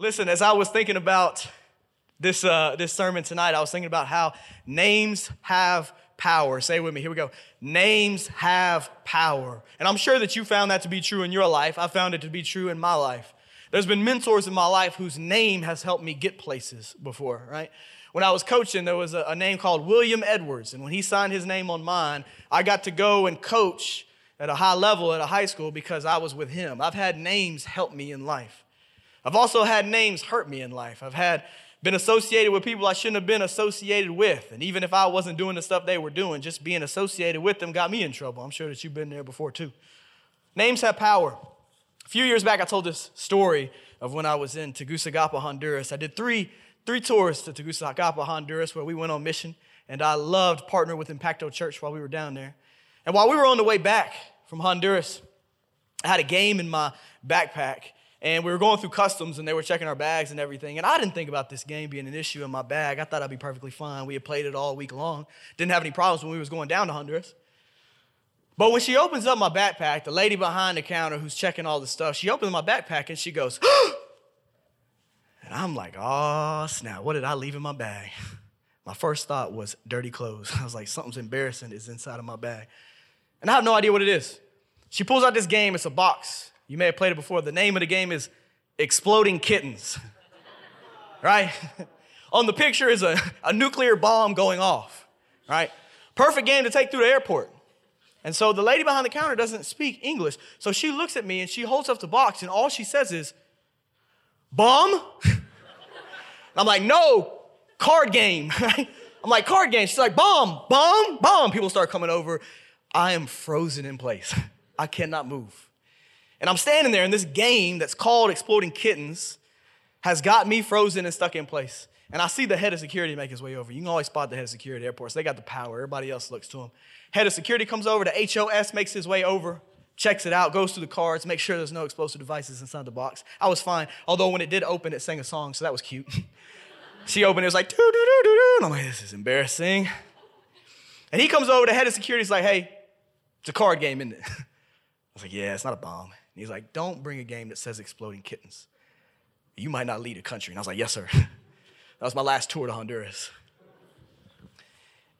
Listen, as I was thinking about this, uh, this sermon tonight, I was thinking about how names have power. Say with me, here we go. Names have power. And I'm sure that you found that to be true in your life. I found it to be true in my life. There's been mentors in my life whose name has helped me get places before, right? When I was coaching, there was a, a name called William Edwards. And when he signed his name on mine, I got to go and coach at a high level at a high school because I was with him. I've had names help me in life. I've also had names hurt me in life. I've had been associated with people I shouldn't have been associated with. And even if I wasn't doing the stuff they were doing, just being associated with them got me in trouble. I'm sure that you've been there before too. Names have power. A few years back, I told this story of when I was in Tegucigalpa, Honduras. I did three, three tours to Tegucigalpa, Honduras, where we went on mission. And I loved partnering with Impacto Church while we were down there. And while we were on the way back from Honduras, I had a game in my backpack and we were going through customs and they were checking our bags and everything. And I didn't think about this game being an issue in my bag. I thought I'd be perfectly fine. We had played it all week long. Didn't have any problems when we was going down to Honduras. But when she opens up my backpack, the lady behind the counter who's checking all the stuff, she opens my backpack and she goes, and I'm like, oh snap, what did I leave in my bag? My first thought was dirty clothes. I was like, something's embarrassing is inside of my bag. And I have no idea what it is. She pulls out this game, it's a box. You may have played it before. The name of the game is Exploding Kittens, right? On the picture is a, a nuclear bomb going off, right? Perfect game to take through the airport. And so the lady behind the counter doesn't speak English. So she looks at me and she holds up the box, and all she says is, Bomb? And I'm like, no, card game? I'm like, card game. She's like, bomb, bomb, bomb. People start coming over. I am frozen in place. I cannot move. And I'm standing there, and this game that's called Exploding Kittens has got me frozen and stuck in place. And I see the head of security make his way over. You can always spot the head of security at airports. They got the power. Everybody else looks to him. Head of security comes over. The HOS makes his way over, checks it out, goes through the cards, makes sure there's no explosive devices inside the box. I was fine. Although when it did open, it sang a song, so that was cute. she opened it, was like, doo doo doo doo doo. And I'm like, this is embarrassing. And he comes over, the head of security is like, hey, it's a card game, isn't it? I was like, yeah, it's not a bomb. He's like, Don't bring a game that says exploding kittens. You might not lead a country. And I was like, Yes, sir. that was my last tour to Honduras.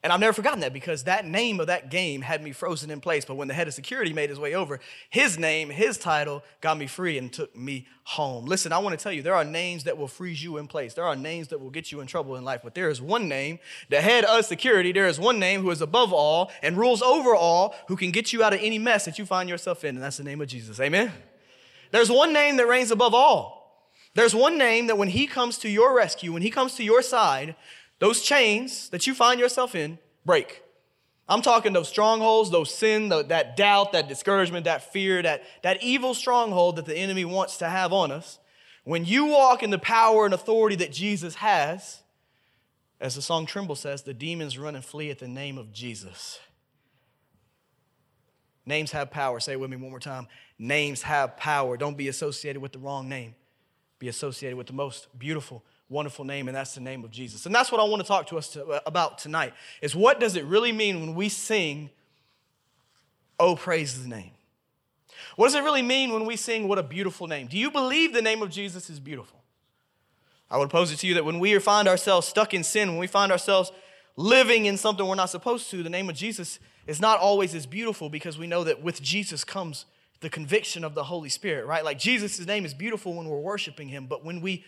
And I've never forgotten that because that name of that game had me frozen in place. But when the head of security made his way over, his name, his title got me free and took me home. Listen, I want to tell you, there are names that will freeze you in place. There are names that will get you in trouble in life. But there is one name, the head of security, there is one name who is above all and rules over all, who can get you out of any mess that you find yourself in. And that's the name of Jesus. Amen? There's one name that reigns above all. There's one name that when he comes to your rescue, when he comes to your side, those chains that you find yourself in break. I'm talking those strongholds, those sin, the, that doubt, that discouragement, that fear, that, that evil stronghold that the enemy wants to have on us. When you walk in the power and authority that Jesus has, as the song Tremble says, the demons run and flee at the name of Jesus. Names have power. Say it with me one more time. Names have power. Don't be associated with the wrong name. Be associated with the most beautiful, wonderful name, and that's the name of Jesus. And that's what I want to talk to us to, uh, about tonight is what does it really mean when we sing, Oh, praise his name? What does it really mean when we sing, What a beautiful name? Do you believe the name of Jesus is beautiful? I would pose it to you that when we find ourselves stuck in sin, when we find ourselves living in something we're not supposed to, the name of Jesus is not always as beautiful because we know that with Jesus comes the conviction of the Holy Spirit, right? Like Jesus' name is beautiful when we're worshiping him, but when we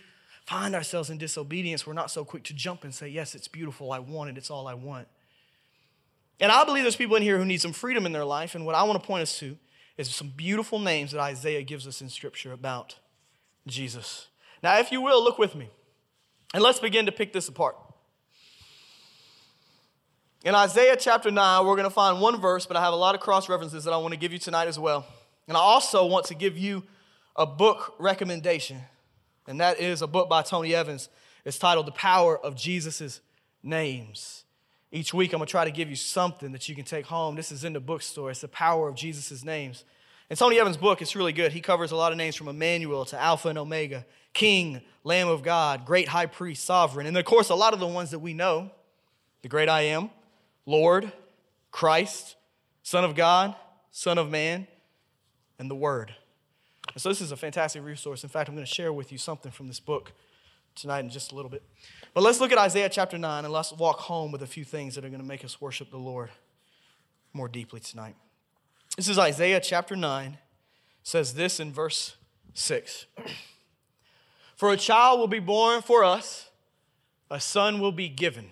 find ourselves in disobedience, we're not so quick to jump and say, Yes, it's beautiful. I want it. It's all I want. And I believe there's people in here who need some freedom in their life. And what I want to point us to is some beautiful names that Isaiah gives us in Scripture about Jesus. Now, if you will, look with me. And let's begin to pick this apart. In Isaiah chapter 9, we're going to find one verse, but I have a lot of cross references that I want to give you tonight as well. And I also want to give you a book recommendation and that is a book by Tony Evans. It's titled The Power of Jesus' Names. Each week, I'm going to try to give you something that you can take home. This is in the bookstore. It's The Power of Jesus' Names. And Tony Evans' book is really good. He covers a lot of names from Emmanuel to Alpha and Omega, King, Lamb of God, Great High Priest, Sovereign. And of course, a lot of the ones that we know the Great I Am, Lord, Christ, Son of God, Son of Man, and the Word. So, this is a fantastic resource. In fact, I'm going to share with you something from this book tonight in just a little bit. But let's look at Isaiah chapter 9 and let's walk home with a few things that are going to make us worship the Lord more deeply tonight. This is Isaiah chapter 9. Says this in verse 6 For a child will be born for us, a son will be given,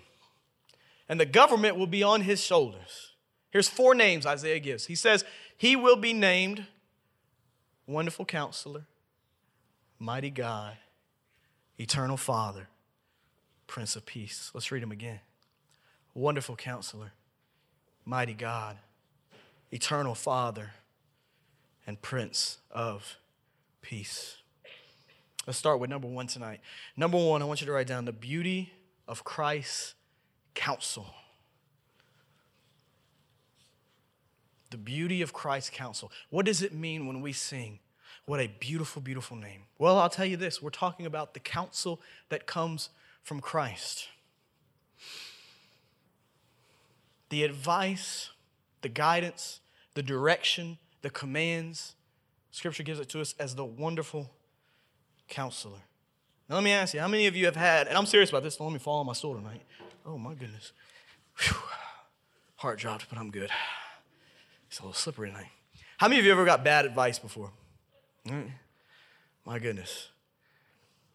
and the government will be on his shoulders. Here's four names Isaiah gives. He says, He will be named Wonderful Counselor, Mighty God, Eternal Father, Prince of Peace. Let's read them again. Wonderful Counselor, Mighty God, Eternal Father, and Prince of Peace. Let's start with number one tonight. Number one, I want you to write down the beauty of Christ's counsel. The beauty of Christ's counsel. What does it mean when we sing? What a beautiful, beautiful name. Well, I'll tell you this we're talking about the counsel that comes from Christ. The advice, the guidance, the direction, the commands. Scripture gives it to us as the wonderful counselor. Now, let me ask you, how many of you have had, and I'm serious about this, so let me fall on my sword tonight. Oh, my goodness. Whew. Heart dropped, but I'm good. It's a little slippery tonight. How many of you ever got bad advice before? Mm. My goodness.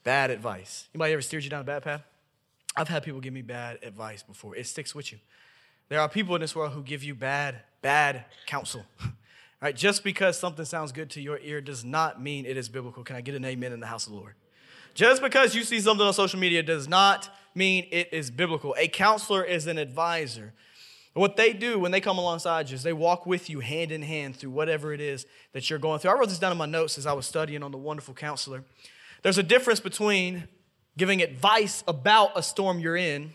Bad advice. Anybody ever steered you down a bad path? I've had people give me bad advice before. It sticks with you. There are people in this world who give you bad, bad counsel. Right? Just because something sounds good to your ear does not mean it is biblical. Can I get an amen in the house of the Lord? Just because you see something on social media does not mean it is biblical. A counselor is an advisor. What they do when they come alongside you is they walk with you hand in hand through whatever it is that you're going through. I wrote this down in my notes as I was studying on the wonderful counselor. There's a difference between giving advice about a storm you're in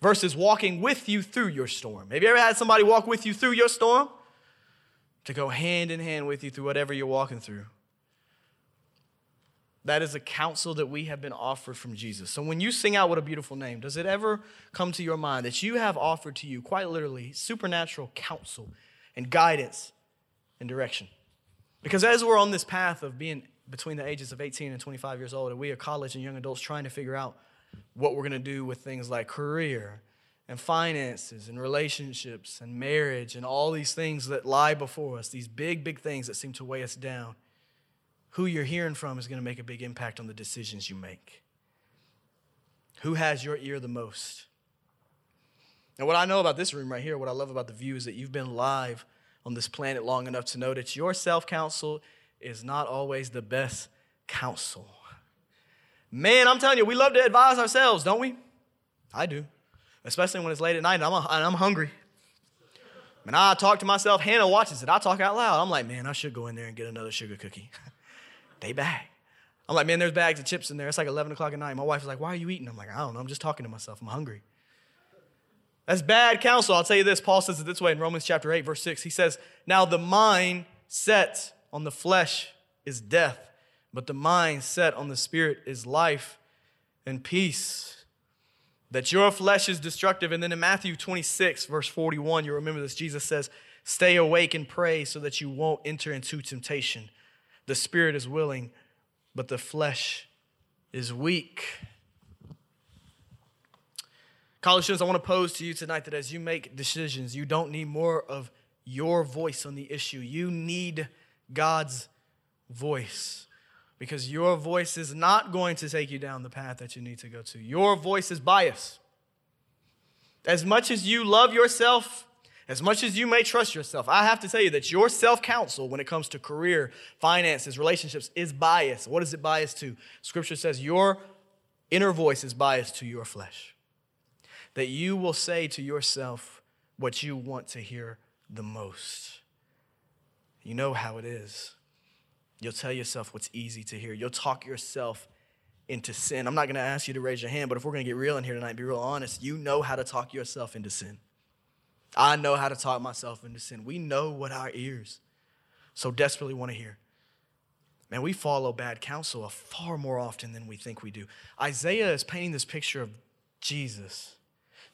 versus walking with you through your storm. Have you ever had somebody walk with you through your storm? To go hand in hand with you through whatever you're walking through. That is a counsel that we have been offered from Jesus. So when you sing out what a beautiful name, does it ever come to your mind that you have offered to you, quite literally, supernatural counsel and guidance and direction? Because as we're on this path of being between the ages of 18 and 25 years old, and we are college and young adults trying to figure out what we're going to do with things like career and finances and relationships and marriage and all these things that lie before us, these big, big things that seem to weigh us down who you're hearing from is going to make a big impact on the decisions you make. Who has your ear the most? And what I know about this room right here, what I love about the Vue is that you've been live on this planet long enough to know that your self counsel is not always the best counsel. Man, I'm telling you, we love to advise ourselves, don't we? I do, especially when it's late at night and I'm, and I'm hungry. And I talk to myself, Hannah watches it. I talk out loud. I'm like, man, I should go in there and get another sugar cookie. they bag. I'm like, man, there's bags of chips in there. It's like 11 o'clock at night. My wife is like, why are you eating? I'm like, I don't know. I'm just talking to myself. I'm hungry. That's bad counsel. I'll tell you this. Paul says it this way in Romans chapter 8, verse 6. He says, Now the mind set on the flesh is death, but the mind set on the spirit is life and peace. That your flesh is destructive. And then in Matthew 26, verse 41, you remember this. Jesus says, Stay awake and pray so that you won't enter into temptation. The spirit is willing, but the flesh is weak. College students, I want to pose to you tonight that as you make decisions, you don't need more of your voice on the issue. You need God's voice because your voice is not going to take you down the path that you need to go to. Your voice is biased. As much as you love yourself, as much as you may trust yourself, I have to tell you that your self counsel when it comes to career, finances, relationships is biased. What is it biased to? Scripture says your inner voice is biased to your flesh. That you will say to yourself what you want to hear the most. You know how it is. You'll tell yourself what's easy to hear. You'll talk yourself into sin. I'm not going to ask you to raise your hand, but if we're going to get real in here tonight, be real honest, you know how to talk yourself into sin. I know how to talk myself into sin. We know what our ears so desperately want to hear. Man, we follow bad counsel far more often than we think we do. Isaiah is painting this picture of Jesus,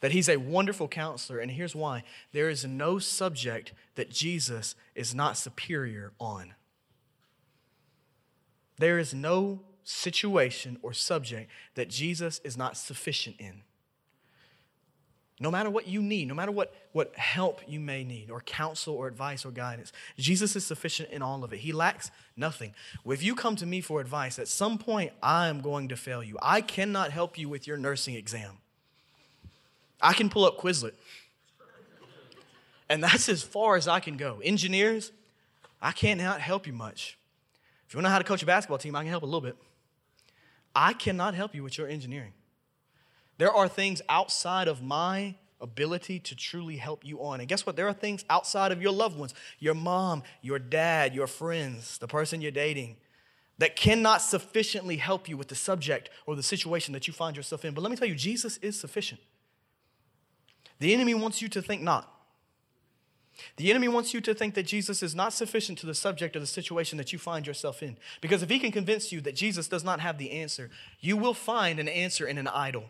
that he's a wonderful counselor, and here's why there is no subject that Jesus is not superior on. There is no situation or subject that Jesus is not sufficient in. No matter what you need, no matter what, what help you may need, or counsel, or advice, or guidance, Jesus is sufficient in all of it. He lacks nothing. If you come to me for advice, at some point I am going to fail you. I cannot help you with your nursing exam. I can pull up Quizlet, and that's as far as I can go. Engineers, I can't help you much. If you want to know how to coach a basketball team, I can help a little bit. I cannot help you with your engineering. There are things outside of my ability to truly help you on. And guess what? There are things outside of your loved ones, your mom, your dad, your friends, the person you're dating, that cannot sufficiently help you with the subject or the situation that you find yourself in. But let me tell you, Jesus is sufficient. The enemy wants you to think not. The enemy wants you to think that Jesus is not sufficient to the subject or the situation that you find yourself in. Because if he can convince you that Jesus does not have the answer, you will find an answer in an idol.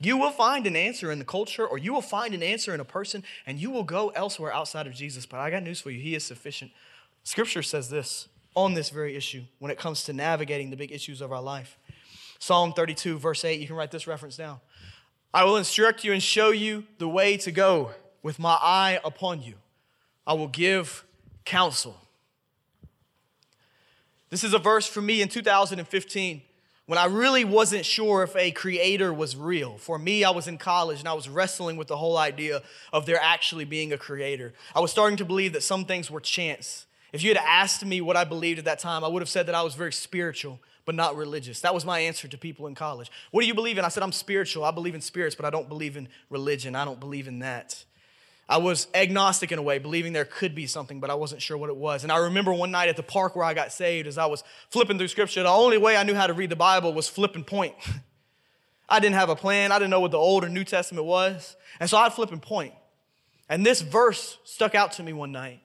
You will find an answer in the culture, or you will find an answer in a person, and you will go elsewhere outside of Jesus. But I got news for you He is sufficient. Scripture says this on this very issue when it comes to navigating the big issues of our life. Psalm 32, verse 8, you can write this reference down. I will instruct you and show you the way to go with my eye upon you. I will give counsel. This is a verse for me in 2015 when I really wasn't sure if a creator was real. For me, I was in college and I was wrestling with the whole idea of there actually being a creator. I was starting to believe that some things were chance. If you had asked me what I believed at that time, I would have said that I was very spiritual, but not religious. That was my answer to people in college. What do you believe in? I said, I'm spiritual. I believe in spirits, but I don't believe in religion. I don't believe in that. I was agnostic in a way, believing there could be something, but I wasn't sure what it was. And I remember one night at the park where I got saved, as I was flipping through scripture, the only way I knew how to read the Bible was flipping point. I didn't have a plan, I didn't know what the Old or New Testament was. And so I'd flip and point. And this verse stuck out to me one night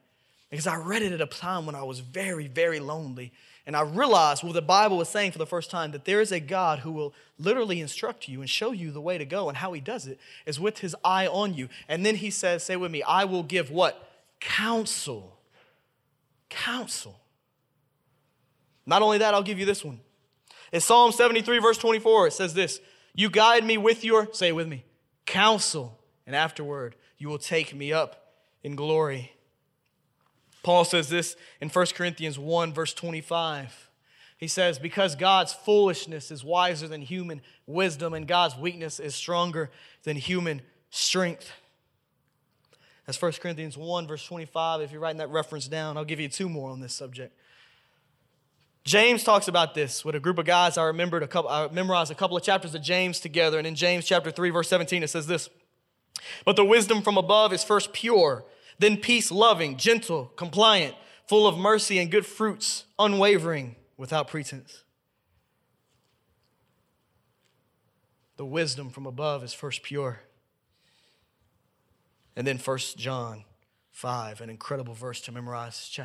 because I read it at a time when I was very, very lonely. And I realized what the Bible was saying for the first time that there is a God who will literally instruct you and show you the way to go. And how he does it is with his eye on you. And then he says, Say with me, I will give what? Counsel. Counsel. Not only that, I'll give you this one. In Psalm 73, verse 24, it says this You guide me with your, say it with me, counsel. And afterward, you will take me up in glory. Paul says this in 1 Corinthians 1, verse 25. He says, Because God's foolishness is wiser than human wisdom, and God's weakness is stronger than human strength. That's 1 Corinthians 1, verse 25. If you're writing that reference down, I'll give you two more on this subject. James talks about this with a group of guys. I remembered a couple, I memorized a couple of chapters of James together, and in James chapter 3, verse 17, it says this. But the wisdom from above is first pure then peace loving, gentle, compliant, full of mercy and good fruits, unwavering, without pretense. The wisdom from above is first pure. And then First John 5, an incredible verse to memorize.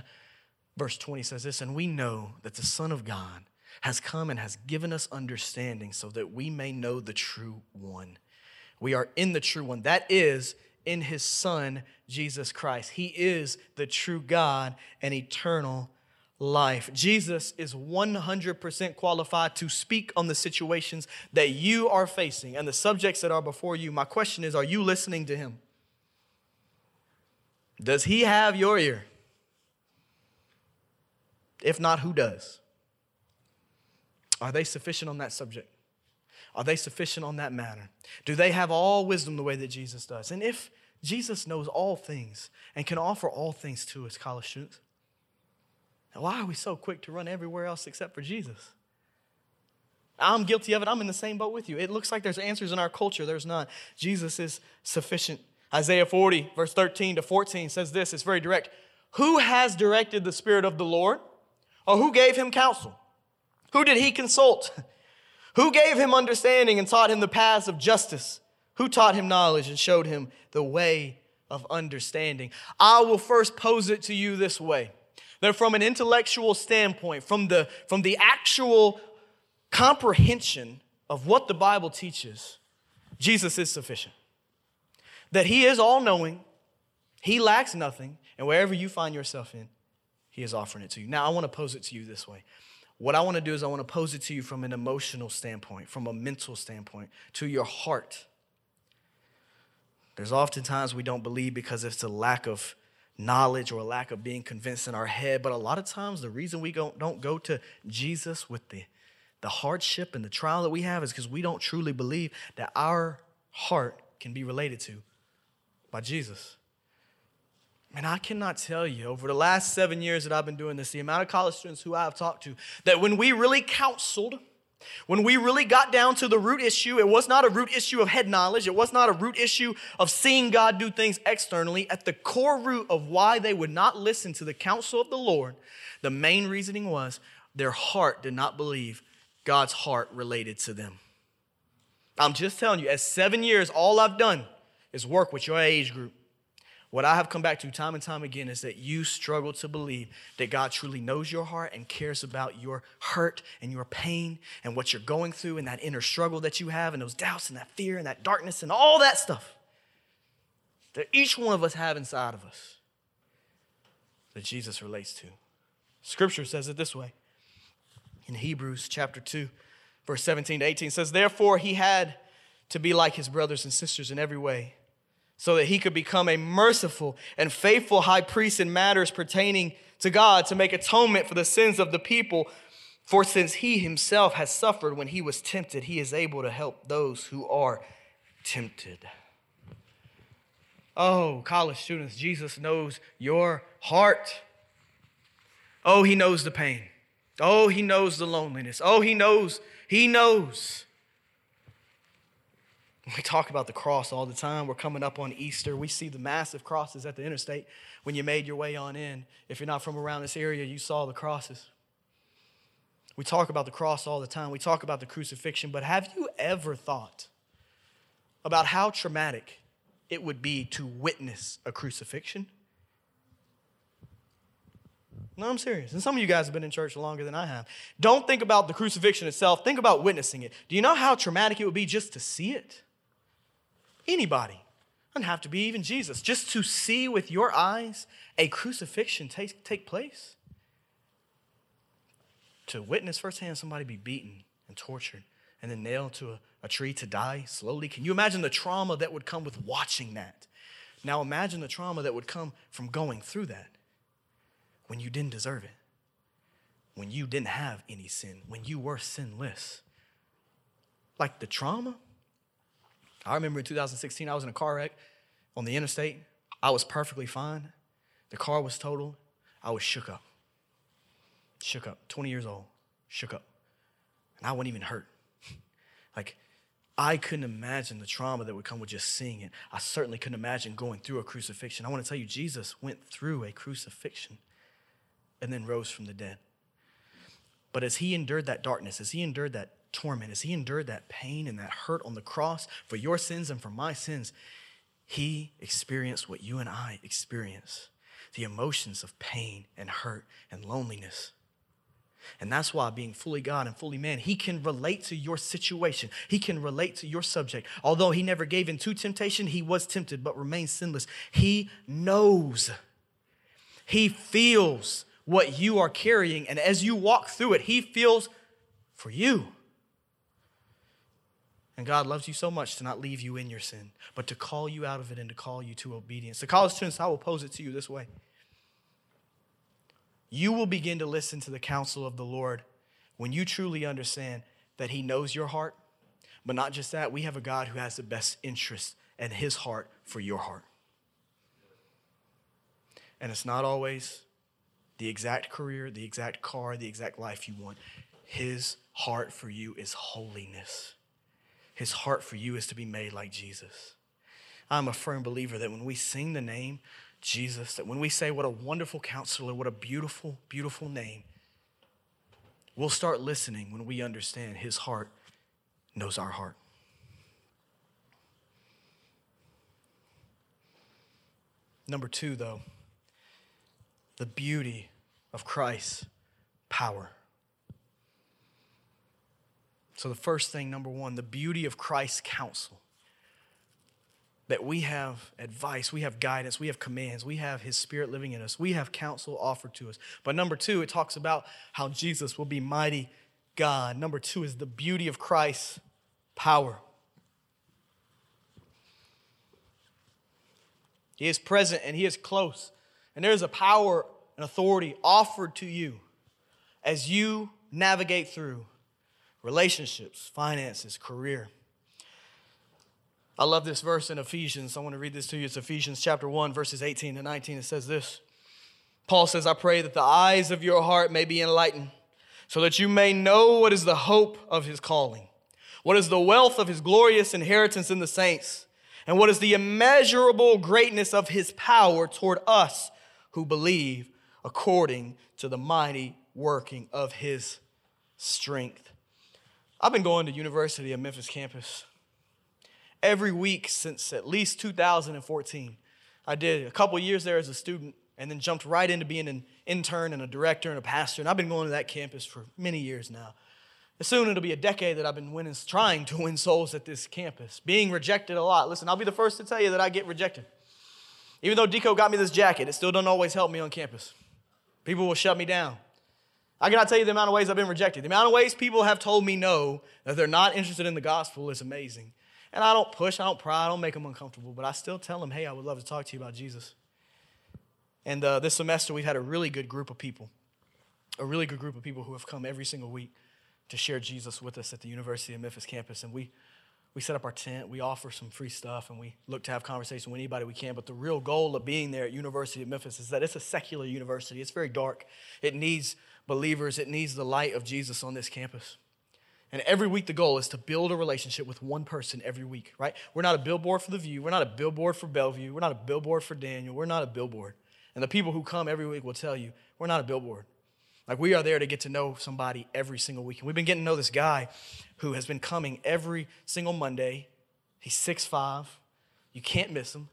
Verse 20 says this, and we know that the Son of God has come and has given us understanding so that we may know the true one. We are in the true one. That is in his Son, Jesus Christ. He is the true God and eternal life. Jesus is 100% qualified to speak on the situations that you are facing and the subjects that are before you. My question is are you listening to him? Does he have your ear? If not, who does? Are they sufficient on that subject? Are they sufficient on that matter? Do they have all wisdom the way that Jesus does? And if Jesus knows all things and can offer all things to us, college students, why are we so quick to run everywhere else except for Jesus? I'm guilty of it. I'm in the same boat with you. It looks like there's answers in our culture. There's not. Jesus is sufficient. Isaiah 40, verse 13 to 14 says this. It's very direct. Who has directed the Spirit of the Lord? Or who gave him counsel? Who did he consult? Who gave him understanding and taught him the paths of justice? Who taught him knowledge and showed him the way of understanding? I will first pose it to you this way that from an intellectual standpoint, from the, from the actual comprehension of what the Bible teaches, Jesus is sufficient. That he is all knowing, he lacks nothing, and wherever you find yourself in, He is offering it to you. Now, I want to pose it to you this way. What I want to do is I want to pose it to you from an emotional standpoint, from a mental standpoint, to your heart. There's oftentimes we don't believe because it's a lack of knowledge or a lack of being convinced in our head. But a lot of times, the reason we don't, go to Jesus with the, the hardship and the trial that we have is because we don't truly believe that our heart can be related to by Jesus. And I cannot tell you over the last seven years that I've been doing this, the amount of college students who I've talked to, that when we really counseled, when we really got down to the root issue, it was not a root issue of head knowledge. It was not a root issue of seeing God do things externally. At the core root of why they would not listen to the counsel of the Lord, the main reasoning was their heart did not believe God's heart related to them. I'm just telling you, as seven years, all I've done is work with your age group. What I have come back to time and time again is that you struggle to believe that God truly knows your heart and cares about your hurt and your pain and what you're going through and that inner struggle that you have and those doubts and that fear and that darkness and all that stuff that each one of us have inside of us that Jesus relates to. Scripture says it this way in Hebrews chapter 2, verse 17 to 18 says, Therefore, he had to be like his brothers and sisters in every way so that he could become a merciful and faithful high priest in matters pertaining to God to make atonement for the sins of the people. For since he himself has suffered when he was tempted, he is able to help those who are tempted. Oh, college students, Jesus knows your heart. Oh, he knows the pain. Oh, he knows the loneliness. Oh, he knows, he knows we talk about the cross all the time. We're coming up on Easter. We see the massive crosses at the interstate. When you made your way on in, if you're not from around this area, you saw the crosses. We talk about the cross all the time. We talk about the crucifixion, but have you ever thought about how traumatic it would be to witness a crucifixion? No, I'm serious. And some of you guys have been in church longer than I have. Don't think about the crucifixion itself, think about witnessing it. Do you know how traumatic it would be just to see it? Anybody. Doesn't have to be even Jesus. Just to see with your eyes a crucifixion take, take place. To witness firsthand somebody be beaten and tortured and then nailed to a, a tree to die slowly. Can you imagine the trauma that would come with watching that? Now imagine the trauma that would come from going through that when you didn't deserve it, when you didn't have any sin, when you were sinless. Like the trauma I remember in 2016, I was in a car wreck on the interstate. I was perfectly fine. The car was totaled. I was shook up. Shook up. 20 years old. Shook up. And I wasn't even hurt. like, I couldn't imagine the trauma that would come with just seeing it. I certainly couldn't imagine going through a crucifixion. I want to tell you, Jesus went through a crucifixion and then rose from the dead. But as he endured that darkness, as he endured that torment, as he endured that pain and that hurt on the cross for your sins and for my sins, he experienced what you and I experience the emotions of pain and hurt and loneliness. And that's why, being fully God and fully man, he can relate to your situation. He can relate to your subject. Although he never gave in to temptation, he was tempted but remained sinless. He knows, he feels what you are carrying. And as you walk through it, he feels for you. And God loves you so much to not leave you in your sin, but to call you out of it and to call you to obedience. The college students, I will pose it to you this way. You will begin to listen to the counsel of the Lord when you truly understand that He knows your heart. But not just that, we have a God who has the best interest and His heart for your heart. And it's not always the exact career, the exact car, the exact life you want. His heart for you is holiness his heart for you is to be made like Jesus. I'm a firm believer that when we sing the name Jesus, that when we say, What a wonderful counselor, what a beautiful, beautiful name, we'll start listening when we understand his heart knows our heart. Number two, though, the beauty of Christ's power. So, the first thing, number one, the beauty of Christ's counsel. that we have advice, we have guidance, we have commands, we have His Spirit living in us, we have counsel offered to us. But number two, it talks about how Jesus will be mighty God. Number two is the beauty of Christ's power. He is present and He is close. And there is a power and authority offered to you as you navigate through relationships, finances, career. I love this verse in Ephesians. I want to read this to you. It's Ephesians chapter 1, verses 18 to 19. It says this Paul says, I pray that the eyes of your heart may be enlightened, so that you may know what is the hope of his calling, what is the wealth of his glorious inheritance in the saints, and what is the immeasurable greatness of his power toward us who believe according to the mighty working of his strength. I've been going to University of Memphis campus every week since at least 2014. I did a couple years there as a student and then jumped right into being an intern and a director and a pastor. And I've been going to that campus for many years now. Soon it'll be a decade that I've been winning, trying to win souls at this campus, being rejected a lot. Listen, I'll be the first to tell you that I get rejected. Even though Deco got me this jacket, it still doesn't always help me on campus. People will shut me down. I cannot tell you the amount of ways I've been rejected. The amount of ways people have told me no, that they're not interested in the gospel is amazing. And I don't push, I don't pry, I don't make them uncomfortable, but I still tell them, hey, I would love to talk to you about Jesus. And uh, this semester, we've had a really good group of people, a really good group of people who have come every single week to share Jesus with us at the University of Memphis campus. And we, we set up our tent, we offer some free stuff, and we look to have conversation with anybody we can. But the real goal of being there at University of Memphis is that it's a secular university. It's very dark. It needs believers, it needs the light of Jesus on this campus. And every week, the goal is to build a relationship with one person every week, right? We're not a billboard for the Vue. We're not a billboard for Bellevue. We're not a billboard for Daniel. We're not a billboard. And the people who come every week will tell you, we're not a billboard. Like we are there to get to know somebody every single week. And we've been getting to know this guy who has been coming every single Monday. He's six five. You can't miss him.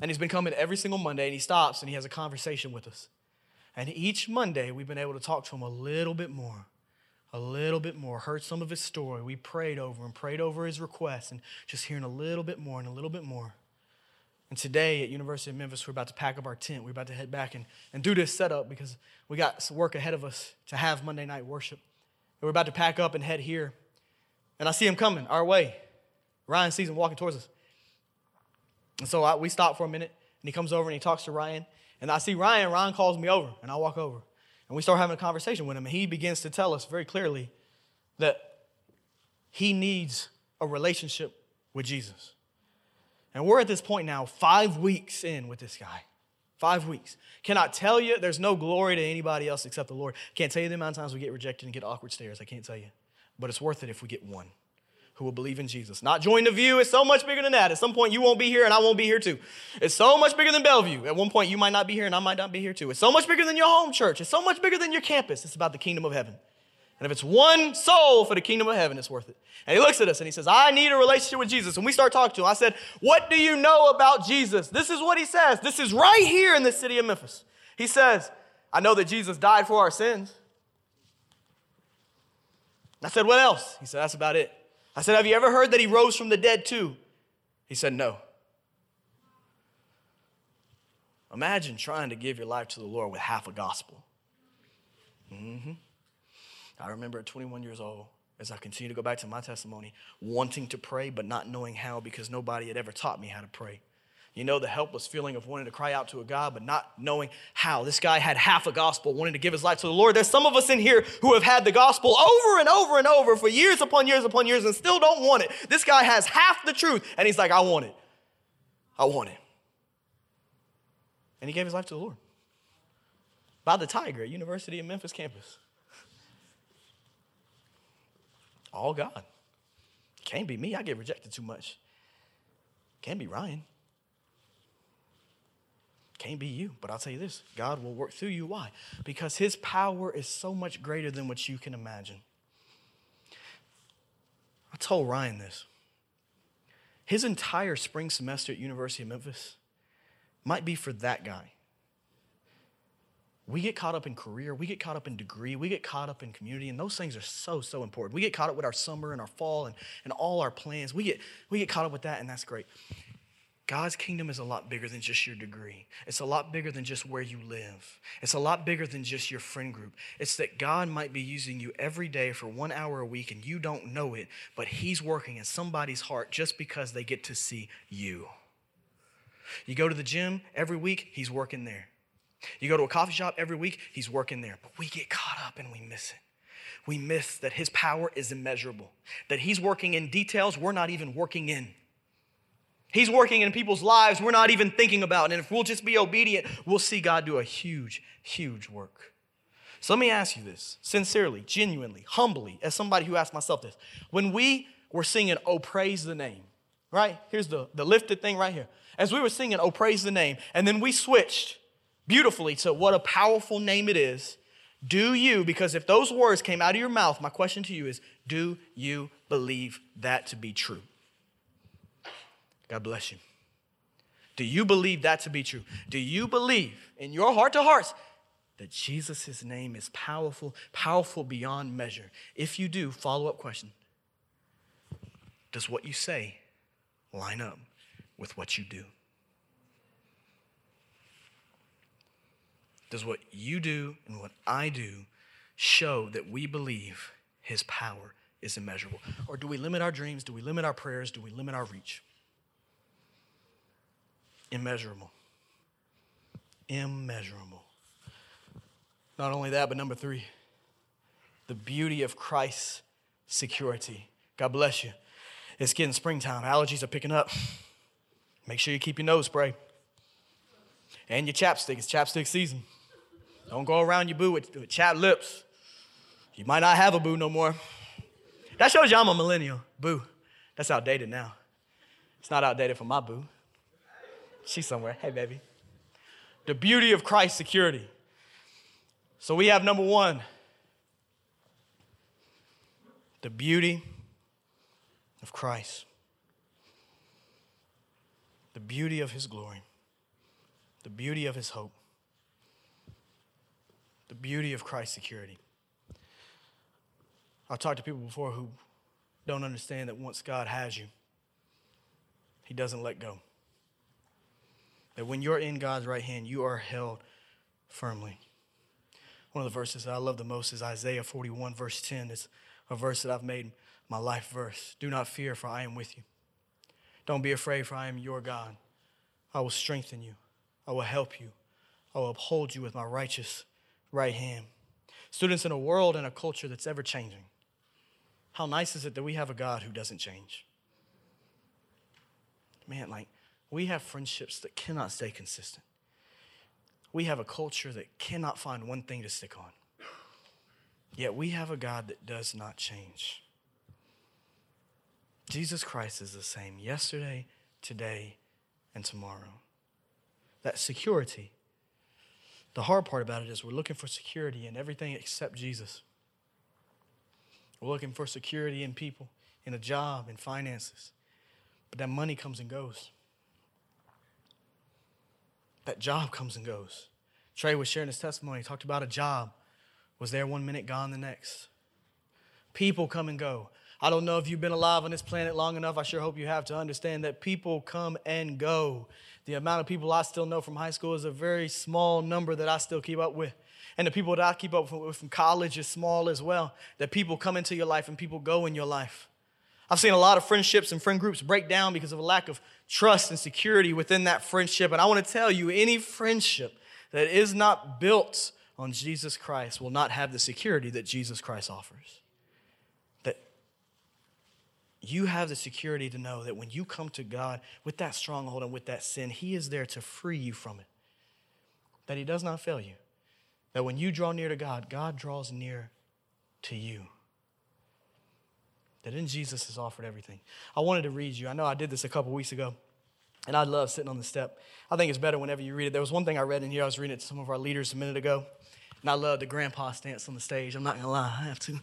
And he's been coming every single Monday and he stops and he has a conversation with us. And each Monday we've been able to talk to him a little bit more a little bit more, heard some of his story. We prayed over him, prayed over his requests, and just hearing a little bit more and a little bit more. And today at University of Memphis, we're about to pack up our tent. We're about to head back and, and do this setup because we got some work ahead of us to have Monday night worship. And we're about to pack up and head here. And I see him coming our way. Ryan sees him walking towards us. And so I, we stop for a minute, and he comes over and he talks to Ryan. And I see Ryan. Ryan calls me over, and I walk over. And we start having a conversation with him, and he begins to tell us very clearly that he needs a relationship with Jesus. And we're at this point now, five weeks in with this guy. Five weeks. Cannot tell you, there's no glory to anybody else except the Lord. Can't tell you the amount of times we get rejected and get awkward stares. I can't tell you. But it's worth it if we get one who will believe in Jesus. Not join the Vue. It's so much bigger than that. At some point, you won't be here and I won't be here too. It's so much bigger than Bellevue. At one point, you might not be here and I might not be here too. It's so much bigger than your home church. It's so much bigger than your campus. It's about the kingdom of heaven. And if it's one soul for the kingdom of heaven, it's worth it. And he looks at us and he says, I need a relationship with Jesus. And we start talking to him. I said, What do you know about Jesus? This is what he says. This is right here in the city of Memphis. He says, I know that Jesus died for our sins. I said, What else? He said, That's about it. I said, Have you ever heard that he rose from the dead too? He said, No. Imagine trying to give your life to the Lord with half a gospel. Mm-hmm. I remember at 21 years old, as I continue to go back to my testimony, wanting to pray but not knowing how because nobody had ever taught me how to pray. You know, the helpless feeling of wanting to cry out to a God, but not knowing how. This guy had half a gospel, wanting to give his life to the Lord. There's some of us in here who have had the gospel over and over and over for years upon years upon years and still don't want it. This guy has half the truth, and he's like, I want it. I want it. And he gave his life to the Lord. By the Tiger at University of Memphis campus. All God. Can't be me. I get rejected too much. Can't be Ryan. Can't be you. But I'll tell you this God will work through you. Why? Because his power is so much greater than what you can imagine. I told Ryan this. His entire spring semester at University of Memphis might be for that guy. We get caught up in career, we get caught up in degree, we get caught up in community, and those things are so, so important. We get caught up with our summer and our fall and, and all our plans. We get, we get caught up with that, and that's great. God's kingdom is a lot bigger than just your degree. It's a lot bigger than just where you live. It's a lot bigger than just your friend group. It's that God might be using you every day for one hour a week and you don't know it, but He's working in somebody's heart just because they get to see you. You go to the gym every week, He's working there. You go to a coffee shop every week, He's working there. But we get caught up and we miss it. We miss that His power is immeasurable, that He's working in details we're not even working in. He's working in people's lives we're not even thinking about. And if we'll just be obedient, we'll see God do a huge, huge work. So let me ask you this sincerely, genuinely, humbly, as somebody who asked myself this. When we were singing, Oh, praise the name, right? Here's the, the lifted thing right here. As we were singing, Oh, praise the name, and then we switched beautifully to what a powerful name it is. Do you, because if those words came out of your mouth, my question to you is, do you believe that to be true? God bless you. Do you believe that to be true? Do you believe in your heart to hearts that Jesus' name is powerful, powerful beyond measure? If you do, follow up question Does what you say line up with what you do? Does what you do and what I do show that we believe his power is immeasurable? Or do we limit our dreams? Do we limit our prayers? Do we limit our reach? Immeasurable. Immeasurable. Not only that, but number three, the beauty of Christ's security. God bless you. It's getting springtime. Allergies are picking up. Make sure you keep your nose spray and your chapstick. It's chapstick season. Don't go around your boo with, with chapped lips. You might not have a boo no more. That shows you I'm a millennial. Boo. That's outdated now. It's not outdated for my boo. She's somewhere. Hey, baby. The beauty of Christ's security. So we have number one the beauty of Christ, the beauty of his glory, the beauty of his hope, the beauty of Christ's security. I've talked to people before who don't understand that once God has you, he doesn't let go. That when you're in God's right hand, you are held firmly. One of the verses that I love the most is Isaiah 41, verse 10. It's a verse that I've made my life verse. Do not fear, for I am with you. Don't be afraid, for I am your God. I will strengthen you. I will help you. I will uphold you with my righteous right hand. Students, in a world and a culture that's ever changing, how nice is it that we have a God who doesn't change? Man, like, we have friendships that cannot stay consistent. We have a culture that cannot find one thing to stick on. Yet we have a God that does not change. Jesus Christ is the same yesterday, today, and tomorrow. That security. The hard part about it is we're looking for security in everything except Jesus. We're looking for security in people, in a job, in finances. But that money comes and goes that job comes and goes. Trey was sharing his testimony, he talked about a job, was there one minute, gone the next. People come and go. I don't know if you've been alive on this planet long enough. I sure hope you have to understand that people come and go. The amount of people I still know from high school is a very small number that I still keep up with. And the people that I keep up with from college is small as well. That people come into your life and people go in your life. I've seen a lot of friendships and friend groups break down because of a lack of trust and security within that friendship. And I want to tell you any friendship that is not built on Jesus Christ will not have the security that Jesus Christ offers. That you have the security to know that when you come to God with that stronghold and with that sin, He is there to free you from it. That He does not fail you. That when you draw near to God, God draws near to you that in Jesus has offered everything. I wanted to read you. I know I did this a couple weeks ago, and I love sitting on the step. I think it's better whenever you read it. There was one thing I read in here. I was reading it to some of our leaders a minute ago, and I love the grandpa stance on the stage. I'm not gonna lie, I have to.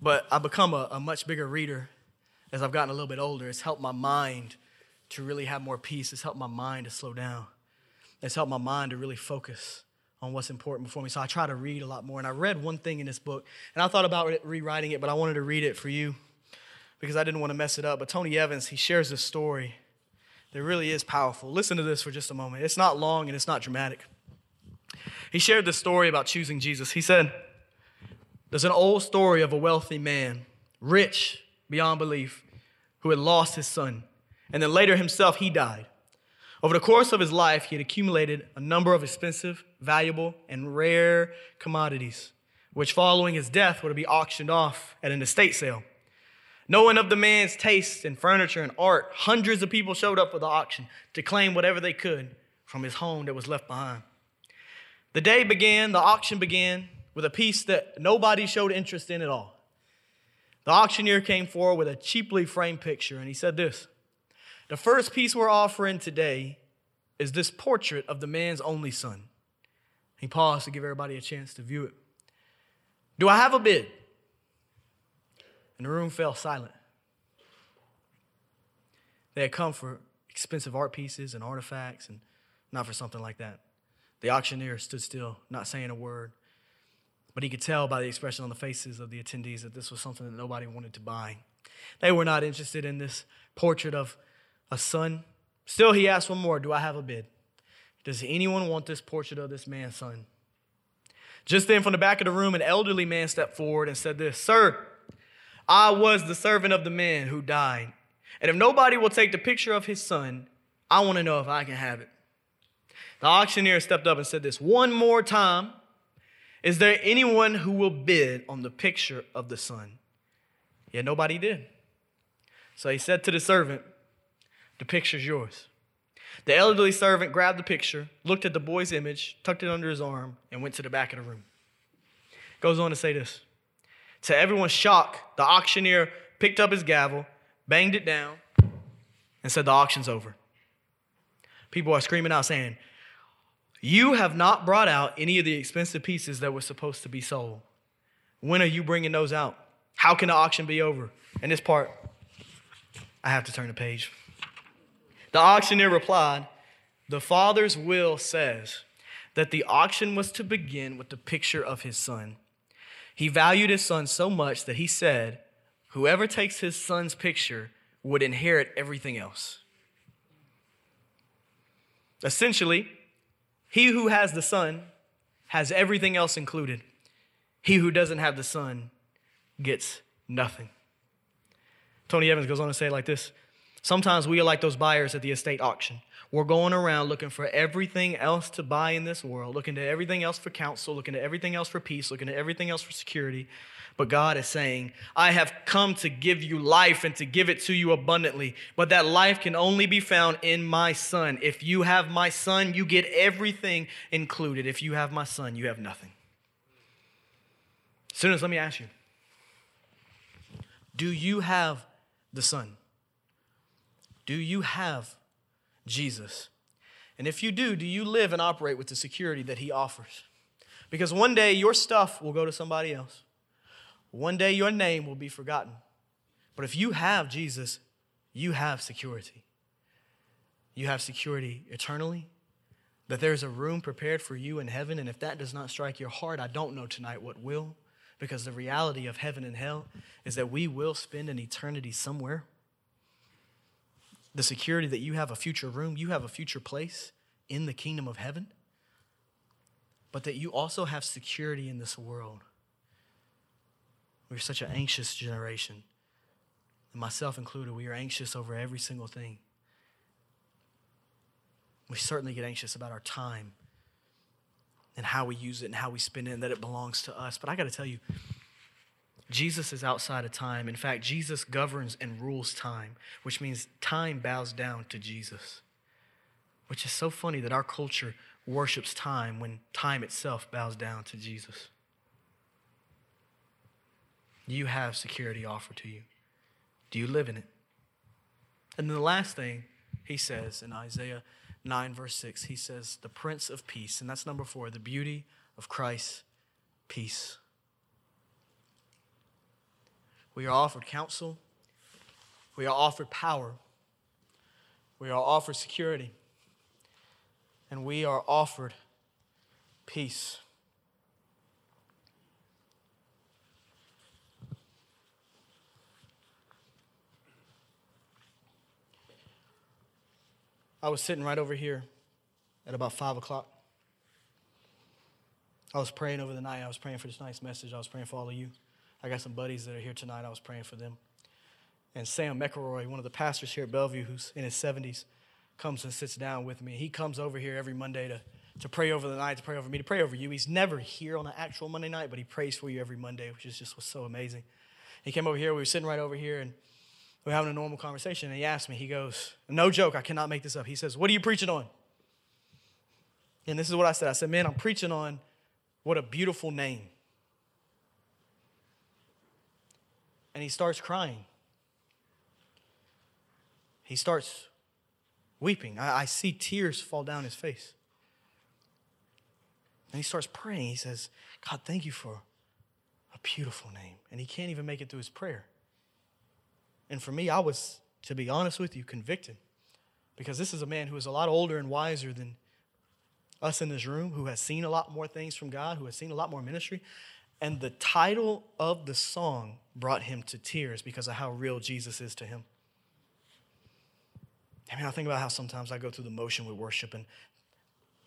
But I've become a, a much bigger reader as I've gotten a little bit older. It's helped my mind to really have more peace. It's helped my mind to slow down. It's helped my mind to really focus on what's important before me. So I try to read a lot more. And I read one thing in this book, and I thought about rewriting it, but I wanted to read it for you because I didn't want to mess it up. But Tony Evans, he shares this story that really is powerful. Listen to this for just a moment. It's not long and it's not dramatic. He shared this story about choosing Jesus. He said, There's an old story of a wealthy man, rich beyond belief, who had lost his son. And then later himself, he died. Over the course of his life, he had accumulated a number of expensive, valuable, and rare commodities, which following his death were to be auctioned off at an estate sale. Knowing of the man's taste in furniture and art, hundreds of people showed up for the auction to claim whatever they could from his home that was left behind. The day began, the auction began with a piece that nobody showed interest in at all. The auctioneer came forward with a cheaply framed picture and he said this The first piece we're offering today is this portrait of the man's only son. He paused to give everybody a chance to view it. Do I have a bid? And the room fell silent. They had come for expensive art pieces and artifacts and not for something like that. The auctioneer stood still, not saying a word, but he could tell by the expression on the faces of the attendees that this was something that nobody wanted to buy. They were not interested in this portrait of a son. Still, he asked one more Do I have a bid? Does anyone want this portrait of this man's son? Just then, from the back of the room, an elderly man stepped forward and said this Sir, I was the servant of the man who died. And if nobody will take the picture of his son, I want to know if I can have it. The auctioneer stepped up and said this one more time Is there anyone who will bid on the picture of the son? Yet nobody did. So he said to the servant, The picture's yours. The elderly servant grabbed the picture, looked at the boy's image, tucked it under his arm, and went to the back of the room. Goes on to say this to everyone's shock, the auctioneer picked up his gavel, banged it down, and said, The auction's over. People are screaming out, saying, You have not brought out any of the expensive pieces that were supposed to be sold. When are you bringing those out? How can the auction be over? And this part, I have to turn the page. The auctioneer replied, The father's will says that the auction was to begin with the picture of his son. He valued his son so much that he said, Whoever takes his son's picture would inherit everything else. Essentially, he who has the son has everything else included. He who doesn't have the son gets nothing. Tony Evans goes on to say like this Sometimes we are like those buyers at the estate auction. We're going around looking for everything else to buy in this world, looking to everything else for counsel, looking to everything else for peace, looking to everything else for security. But God is saying, I have come to give you life and to give it to you abundantly. But that life can only be found in my son. If you have my son, you get everything included. If you have my son, you have nothing. Students, let me ask you Do you have the son? Do you have Jesus? And if you do, do you live and operate with the security that He offers? Because one day your stuff will go to somebody else. One day your name will be forgotten. But if you have Jesus, you have security. You have security eternally, that there's a room prepared for you in heaven. And if that does not strike your heart, I don't know tonight what will. Because the reality of heaven and hell is that we will spend an eternity somewhere the security that you have a future room, you have a future place in the kingdom of heaven, but that you also have security in this world. We're such an anxious generation, and myself included. We are anxious over every single thing. We certainly get anxious about our time and how we use it and how we spend it and that it belongs to us. But I got to tell you, Jesus is outside of time. In fact, Jesus governs and rules time, which means time bows down to Jesus. Which is so funny that our culture worships time when time itself bows down to Jesus. You have security offered to you. Do you live in it? And then the last thing he says in Isaiah 9, verse 6, he says, the Prince of Peace. And that's number four, the beauty of Christ's peace. We are offered counsel. We are offered power. We are offered security. And we are offered peace. I was sitting right over here at about five o'clock. I was praying over the night. I was praying for this night's message. I was praying for all of you. I got some buddies that are here tonight. I was praying for them. And Sam McElroy, one of the pastors here at Bellevue, who's in his 70s, comes and sits down with me. He comes over here every Monday to, to pray over the night, to pray over me, to pray over you. He's never here on an actual Monday night, but he prays for you every Monday, which is just was so amazing. He came over here. We were sitting right over here, and we were having a normal conversation. And he asked me, he goes, No joke, I cannot make this up. He says, What are you preaching on? And this is what I said. I said, Man, I'm preaching on what a beautiful name. And he starts crying. He starts weeping. I, I, see tears fall down his face. And he starts praying. He says, God, thank you for a beautiful name. And he can't even make it through his prayer. And for me, I was, to be honest with you, convicted. Because this is a man who is a lot older and wiser than us in this room who has seen a lot more things from God, who has seen a lot more ministry. And the title of the song brought him to tears because of how real Jesus is to him. I mean, I think about how sometimes I go through the motion with worship and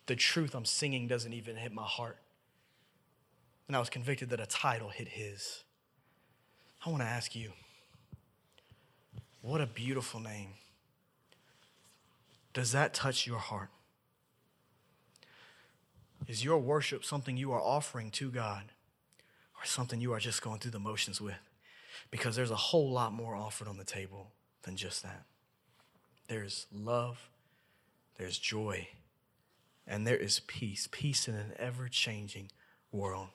the truth I'm singing doesn't even hit my heart. And I was convicted that a title hit his. I want to ask you what a beautiful name. Does that touch your heart? Is your worship something you are offering to God or something you are just going through the motions with? Because there's a whole lot more offered on the table than just that. There's love, there's joy, and there is peace. Peace in an ever changing world.